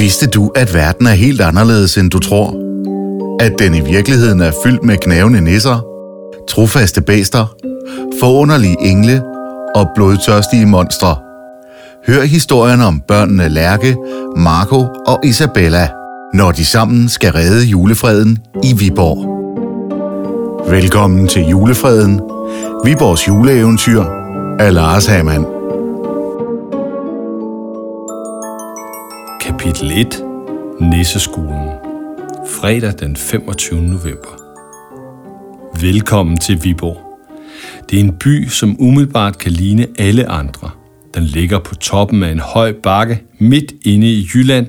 Vidste du, at verden er helt anderledes, end du tror? At den i virkeligheden er fyldt med knævende nisser, trofaste bæster, forunderlige engle og blodtørstige monstre. Hør historien om børnene Lærke, Marco og Isabella, når de sammen skal redde julefreden i Viborg. Velkommen til Julefreden, Viborgs juleeventyr af Lars Hamann. Kapitel 1. Nisseskolen. Fredag den 25. november. Velkommen til Viborg. Det er en by, som umiddelbart kan ligne alle andre. Den ligger på toppen af en høj bakke midt inde i Jylland,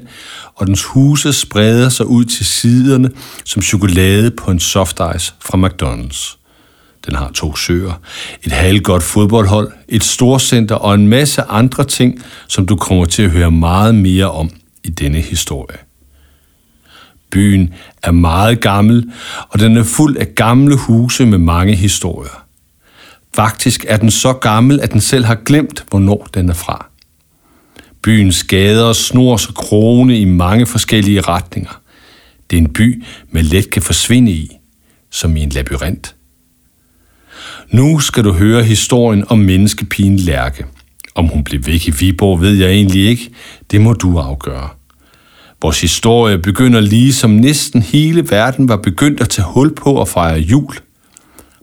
og dens huse spreder sig ud til siderne som chokolade på en soft ice fra McDonald's. Den har to søer, et halvgodt fodboldhold, et storcenter og en masse andre ting, som du kommer til at høre meget mere om i denne historie. Byen er meget gammel, og den er fuld af gamle huse med mange historier. Faktisk er den så gammel, at den selv har glemt, hvornår den er fra. Byens gader snor sig krone i mange forskellige retninger. Det er en by, man let kan forsvinde i, som i en labyrint. Nu skal du høre historien om menneskepigen Lærke. Om hun blev væk i Viborg, ved jeg egentlig ikke. Det må du afgøre. Vores historie begynder lige som næsten hele verden var begyndt at tage hul på at fejre jul.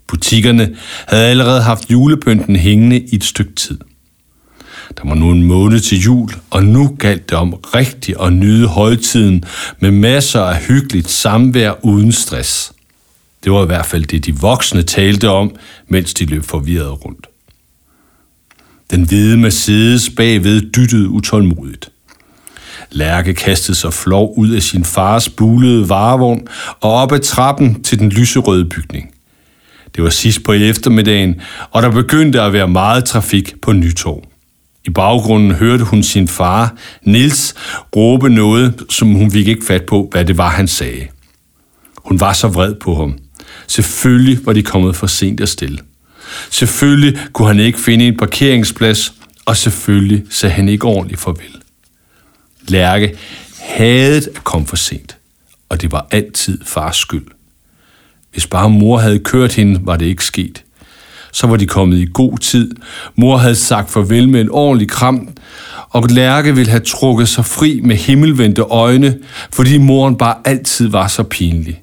Butikkerne havde allerede haft julepynten hængende i et stykke tid. Der var nu en måned til jul, og nu galt det om rigtig at nyde højtiden med masser af hyggeligt samvær uden stress. Det var i hvert fald det, de voksne talte om, mens de løb forvirret rundt. Den hvide Mercedes bagved dyttede utålmodigt. Lærke kastede sig flov ud af sin fars bulede varevogn og op ad trappen til den lyserøde bygning. Det var sidst på eftermiddagen, og der begyndte at være meget trafik på Nytorv. I baggrunden hørte hun sin far, Nils, råbe noget, som hun fik ikke fat på, hvad det var, han sagde. Hun var så vred på ham. Selvfølgelig var de kommet for sent at stille. Selvfølgelig kunne han ikke finde en parkeringsplads, og selvfølgelig sagde han ikke ordentligt farvel. Lærke havde at komme for sent, og det var altid fars skyld. Hvis bare mor havde kørt hende, var det ikke sket. Så var de kommet i god tid. Mor havde sagt farvel med en ordentlig kram, og Lærke ville have trukket sig fri med himmelvendte øjne, fordi moren bare altid var så pinlig.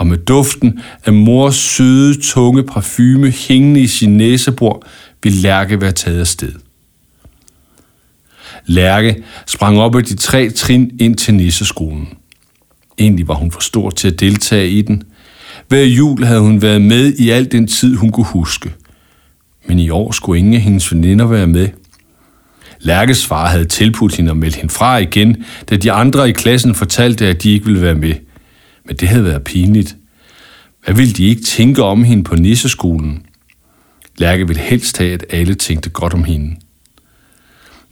Og med duften af mors søde, tunge parfume hængende i sin næsebor, ville Lærke være taget afsted. Lærke sprang op ad de tre trin ind til nisseskolen. Egentlig var hun for stor til at deltage i den. Hver jul havde hun været med i al den tid, hun kunne huske. Men i år skulle ingen af hendes veninder være med. Lærkes far havde tilbudt hende at melde hende fra igen, da de andre i klassen fortalte, at de ikke ville være med. Men det havde været pinligt. Hvad ville de ikke tænke om hende på nisseskolen? Lærke ville helst have, at alle tænkte godt om hende.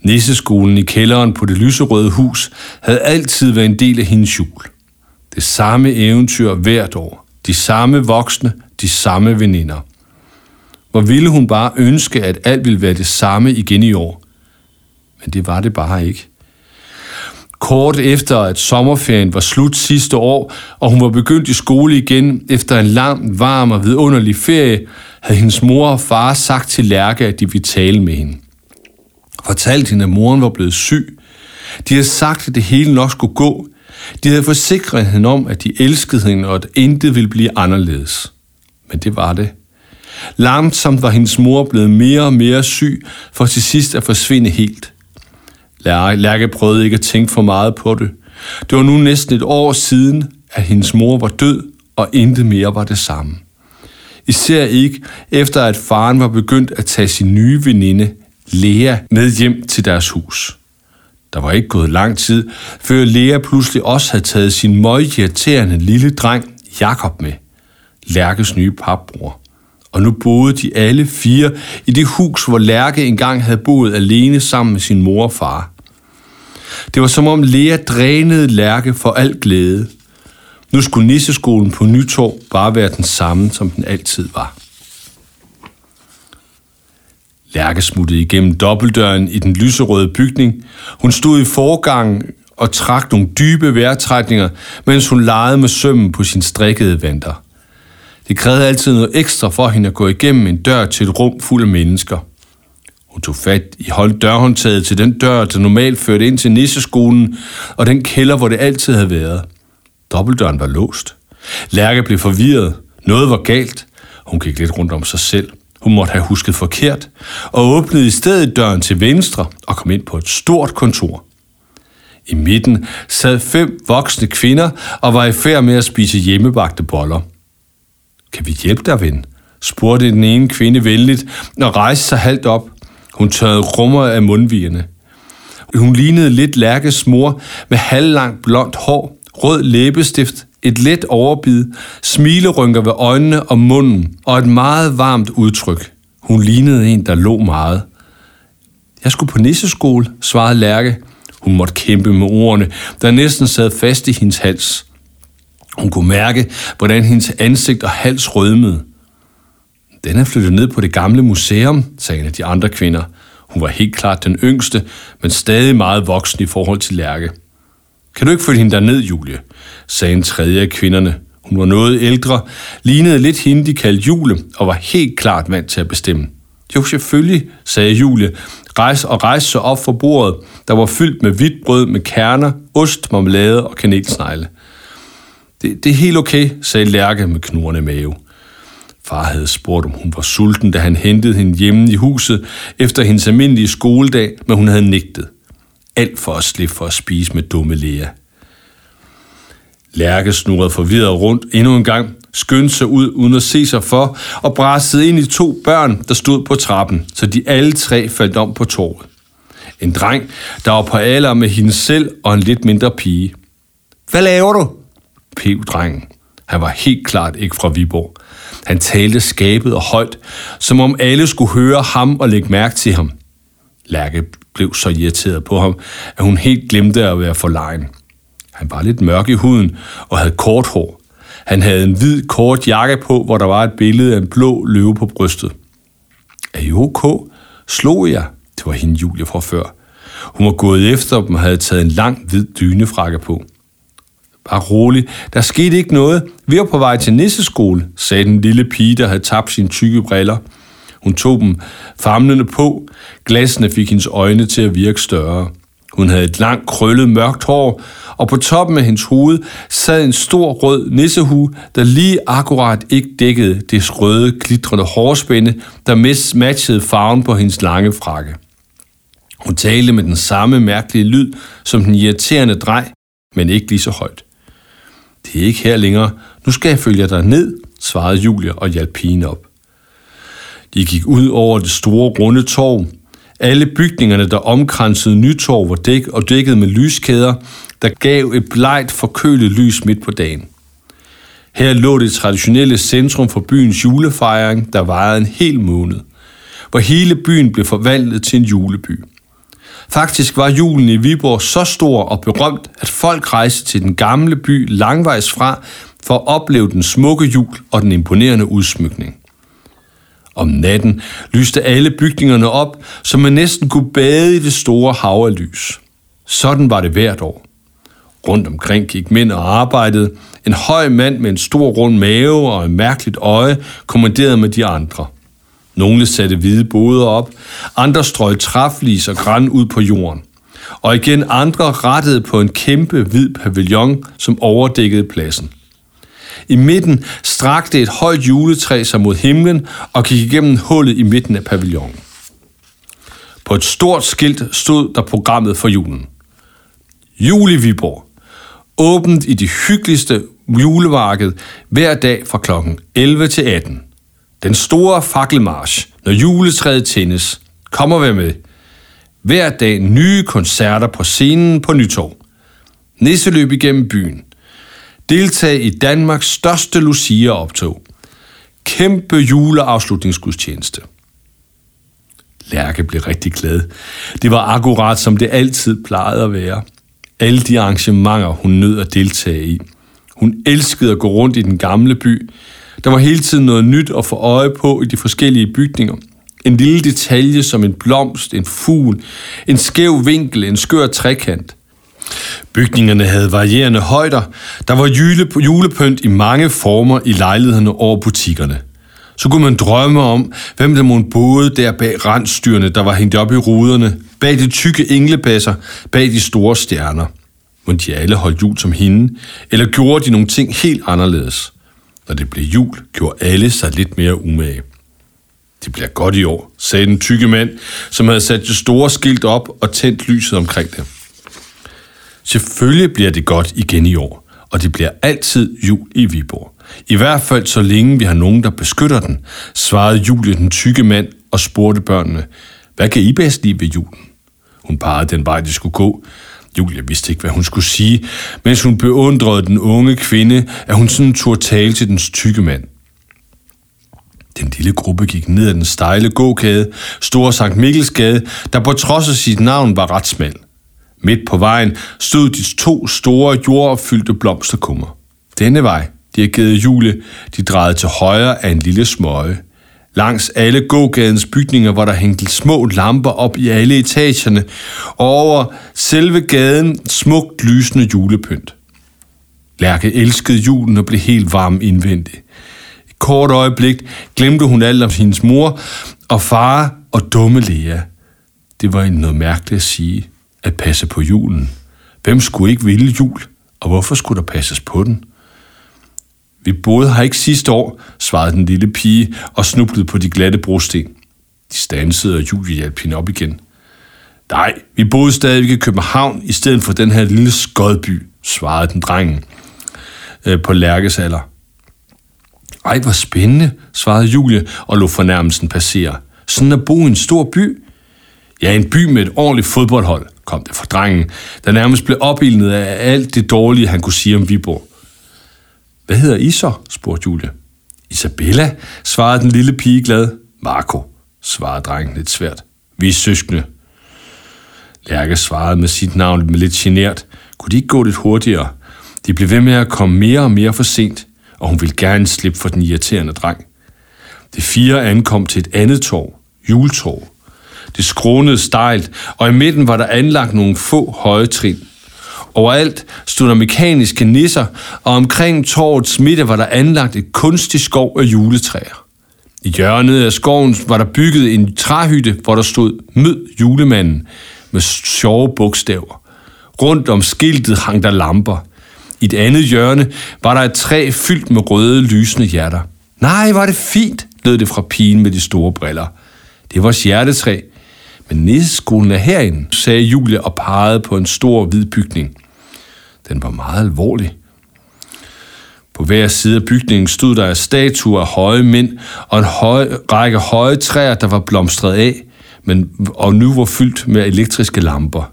Nisseskolen i kælderen på det lyserøde hus havde altid været en del af hendes jul. Det samme eventyr hvert år. De samme voksne, de samme veninder. Hvor ville hun bare ønske, at alt ville være det samme igen i år. Men det var det bare ikke. Kort efter, at sommerferien var slut sidste år, og hun var begyndt i skole igen efter en lang, varm og vidunderlig ferie, havde hendes mor og far sagt til Lærke, at de ville tale med hende fortalt hende, at moren var blevet syg. De havde sagt, at det hele nok skulle gå. De havde forsikret hende om, at de elskede hende, og at intet ville blive anderledes. Men det var det. Langsomt var hendes mor blevet mere og mere syg, for til sidst at forsvinde helt. Lærke prøvede ikke at tænke for meget på det. Det var nu næsten et år siden, at hendes mor var død, og intet mere var det samme. Især ikke efter at faren var begyndt at tage sin nye veninde Lea med hjem til deres hus. Der var ikke gået lang tid, før Lea pludselig også havde taget sin møgirriterende lille dreng Jakob med, Lærkes nye papbror. Og nu boede de alle fire i det hus, hvor Lærke engang havde boet alene sammen med sin mor og far. Det var som om Lea drænede Lærke for al glæde. Nu skulle nisseskolen på Nytorv bare være den samme, som den altid var. Lærke smuttede igennem dobbeltdøren i den lyserøde bygning. Hun stod i forgangen og trak nogle dybe vejrtrækninger, mens hun legede med sømmen på sin strikkede vanter. Det krævede altid noget ekstra for hende at gå igennem en dør til et rum fuld af mennesker. Hun tog fat i holdt dørhåndtaget til den dør, der normalt førte ind til nisseskolen, og den kælder, hvor det altid havde været. Dobbeltdøren var låst. Lærke blev forvirret. Noget var galt. Hun gik lidt rundt om sig selv. Hun måtte have husket forkert, og åbnede i stedet døren til venstre og kom ind på et stort kontor. I midten sad fem voksne kvinder og var i færd med at spise hjemmebagte boller. Kan vi hjælpe dig, ven? spurgte den ene kvinde venligt og rejste sig halvt op. Hun tørrede rummer af mundvigerne. Hun lignede lidt Lærkes mor med halvlangt blondt hår, rød læbestift, et let overbid, smilerynker ved øjnene og munden og et meget varmt udtryk. Hun lignede en, der lå meget. Jeg skulle på nisseskole, svarede Lærke. Hun måtte kæmpe med ordene, der næsten sad fast i hendes hals. Hun kunne mærke, hvordan hendes ansigt og hals rødmede. Den er flyttet ned på det gamle museum, sagde en af de andre kvinder. Hun var helt klart den yngste, men stadig meget voksen i forhold til Lærke. Kan du ikke følge hende derned, Julie? sagde en tredje af kvinderne. Hun var noget ældre, lignede lidt hende, de kaldte Jule, og var helt klart vant til at bestemme. Jo, selvfølgelig, sagde Julie, rejs og rejste sig op for bordet, der var fyldt med hvidt brød med kerner, ost, marmelade og kanelsnegle. Det, det er helt okay, sagde Lærke med knurrende mave. Far havde spurgt, om hun var sulten, da han hentede hende hjemme i huset efter hendes almindelige skoledag, men hun havde nægtet. Alt for at slippe for at spise med dumme Lea. Lærke snurrede forvirret rundt endnu en gang, skyndte sig ud uden at se sig for, og brassede ind i to børn, der stod på trappen, så de alle tre faldt om på torvet. En dreng, der var på alder med hende selv og en lidt mindre pige. Hvad laver du? Pev drengen. Han var helt klart ikke fra Viborg. Han talte skabet og højt, som om alle skulle høre ham og lægge mærke til ham. Lærke blev så irriteret på ham, at hun helt glemte at være for lejen. Han var lidt mørk i huden og havde kort hår. Han havde en hvid, kort jakke på, hvor der var et billede af en blå løve på brystet. Er I ok? Slog jeg? Det var hende Julie fra før. Hun var gået efter dem og havde taget en lang, hvid dynefrakke på. Bare rolig, der skete ikke noget. Vi var på vej til nisseskole, sagde den lille pige, der havde tabt sine tykke briller. Hun tog dem famlende på. Glassene fik hendes øjne til at virke større. Hun havde et langt, krøllet, mørkt hår, og på toppen af hendes hoved sad en stor rød nissehue, der lige akkurat ikke dækkede det røde, glitrende hårspænde, der mest matchede farven på hendes lange frakke. Hun talte med den samme mærkelige lyd som den irriterende drej, men ikke lige så højt. Det er ikke her længere. Nu skal jeg følge dig ned, svarede Julia og hjalp pigen op. De gik ud over det store runde torv. Alle bygningerne, der omkransede Nytorv, var dæk og dækket med lyskæder, der gav et blegt forkølet lys midt på dagen. Her lå det traditionelle centrum for byens julefejring, der varede en hel måned, hvor hele byen blev forvandlet til en juleby. Faktisk var julen i Viborg så stor og berømt, at folk rejste til den gamle by langvejs fra for at opleve den smukke jul og den imponerende udsmykning. Om natten lyste alle bygningerne op, så man næsten kunne bade i det store hav af lys. Sådan var det hvert år. Rundt omkring gik mænd og arbejdede. En høj mand med en stor rund mave og et mærkeligt øje kommanderede med de andre. Nogle satte hvide boder op, andre strøg træflis og græn ud på jorden. Og igen andre rettede på en kæmpe hvid pavillon, som overdækkede pladsen. I midten strakte et højt juletræ sig mod himlen og gik igennem hullet i midten af pavillonen. På et stort skilt stod der programmet for julen. Jul i Viborg. Åbent i det hyggeligste julemarked hver dag fra kl. 11 til 18. Den store fakkelmarsch, når juletræet tændes. kommer vi med. Hver dag nye koncerter på scenen på Nytorv. Nisseløb igennem byen. Deltag i Danmarks største Lucia-optog. Kæmpe juleafslutningsgudstjeneste. Lærke blev rigtig glad. Det var akkurat som det altid plejede at være. Alle de arrangementer, hun nød at deltage i. Hun elskede at gå rundt i den gamle by. Der var hele tiden noget nyt at få øje på i de forskellige bygninger. En lille detalje som en blomst, en fugl, en skæv vinkel, en skør trekant. Bygningerne havde varierende højder. Der var jule, julepynt i mange former i lejlighederne over butikkerne. Så kunne man drømme om, hvem der måtte boede der bag randstyrene, der var hængt op i ruderne, bag de tykke englebasser, bag de store stjerner. Må de alle holdt jul som hende, eller gjorde de nogle ting helt anderledes? Når det blev jul, gjorde alle sig lidt mere umage. Det bliver godt i år, sagde den tykke mand, som havde sat det store skilt op og tændt lyset omkring det. Selvfølgelig bliver det godt igen i år, og det bliver altid jul i Viborg. I hvert fald så længe vi har nogen, der beskytter den, svarede Julie den tykke mand og spurgte børnene, hvad kan I bedst lide ved julen? Hun pegede den vej, de skulle gå. Julia vidste ikke, hvad hun skulle sige, mens hun beundrede den unge kvinde, at hun sådan turde tale til den tykke mand. Den lille gruppe gik ned ad den stejle gågade, Store Sankt Mikkelsgade, der på trods af sit navn var ret smal. Midt på vejen stod de to store jordopfyldte blomsterkummer. Denne vej, dirigerede Jule, de drejede til højre af en lille smøge. Langs alle gågadens bygninger var der hængt små lamper op i alle etagerne, og over selve gaden smukt lysende julepynt. Lærke elskede julen og blev helt varm indvendigt. Et kort øjeblik glemte hun alt om hendes mor og far og dumme Lea. Det var noget mærkeligt at sige, at passe på julen. Hvem skulle ikke ville jul, og hvorfor skulle der passes på den? Vi boede her ikke sidste år, svarede den lille pige og snublede på de glatte brosten. De stansede, og Julie hjalp hende op igen. Nej, vi boede stadig i København, i stedet for den her lille skodby, svarede den drengen øh, på Lærkes alder. Ej, hvor spændende, svarede Julie og lå fornærmelsen passere. Sådan at bo i en stor by? Ja, en by med et ordentligt fodboldhold, kom det fra drengen, der nærmest blev opildnet af alt det dårlige, han kunne sige om Viborg. Hvad hedder I så? spurgte Julie. Isabella, svarede den lille pige glad. Marco, svarede drengen lidt svært. Vi er søskende. Lærke svarede med sit navn med lidt genert. Kunne de ikke gå lidt hurtigere? De blev ved med at komme mere og mere for sent, og hun ville gerne slippe for den irriterende dreng. De fire ankom til et andet torv, juletorv. Det skrånede stejlt, og i midten var der anlagt nogle få høje trin. Overalt stod der mekaniske nisser, og omkring torvets midte var der anlagt et kunstigt skov af juletræer. I hjørnet af skoven var der bygget en træhytte, hvor der stod Mød julemanden med sjove bogstaver. Rundt om skiltet hang der lamper. I et andet hjørne var der et træ fyldt med røde, lysende hjerter. Nej, var det fint, lød det fra pigen med de store briller. Det var hjertetræ. Men nisseskolen er herinde, sagde Julie og pegede på en stor hvid bygning. Den var meget alvorlig. På hver side af bygningen stod der statuer af høje mænd og en høj, række høje træer, der var blomstret af, men, og nu var fyldt med elektriske lamper.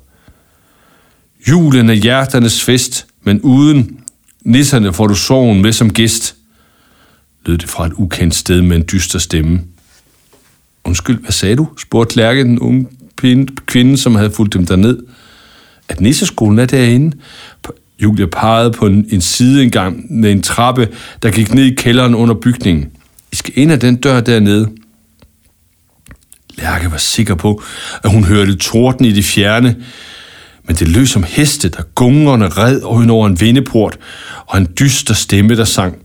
Julen er hjerternes fest, men uden nisserne får du sorgen med som gæst, lød det fra et ukendt sted med en dyster stemme. Undskyld, hvad sagde du? spurgte Lærke, den unge kvinde, som havde fulgt dem derned. At nisseskolen er derinde. Julia pegede på en, en sideindgang med en trappe, der gik ned i kælderen under bygningen. I skal ind ad den dør dernede. Lærke var sikker på, at hun hørte torden i det fjerne, men det lød som heste, der gungerne red over en vindeport, og en dyster stemme, der sang.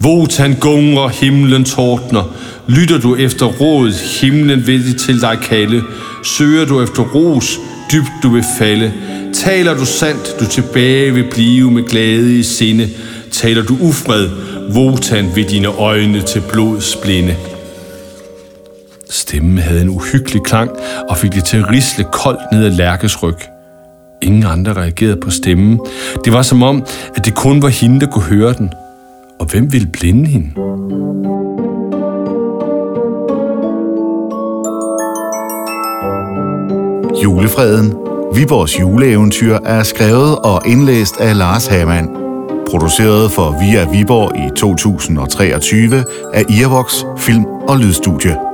Votan gungrer, himlen tordner, lytter du efter råd, himlen vil til dig kalde, søger du efter ros, dybt du vil falde, taler du sandt, du tilbage vil blive med glæde i sinde, taler du ufred, Votan ved dine øjne til blods blinde. Stemmen havde en uhyggelig klang og fik det til at risle koldt ned ad Lærkes ryg. Ingen andre reagerede på stemmen. Det var som om, at det kun var hende, der kunne høre den. Og hvem ville blinde hende? Julefreden. Viborgs juleeventyr er skrevet og indlæst af Lars Hamann. Produceret for Via Viborg i 2023 af Irvox Film- og Lydstudie.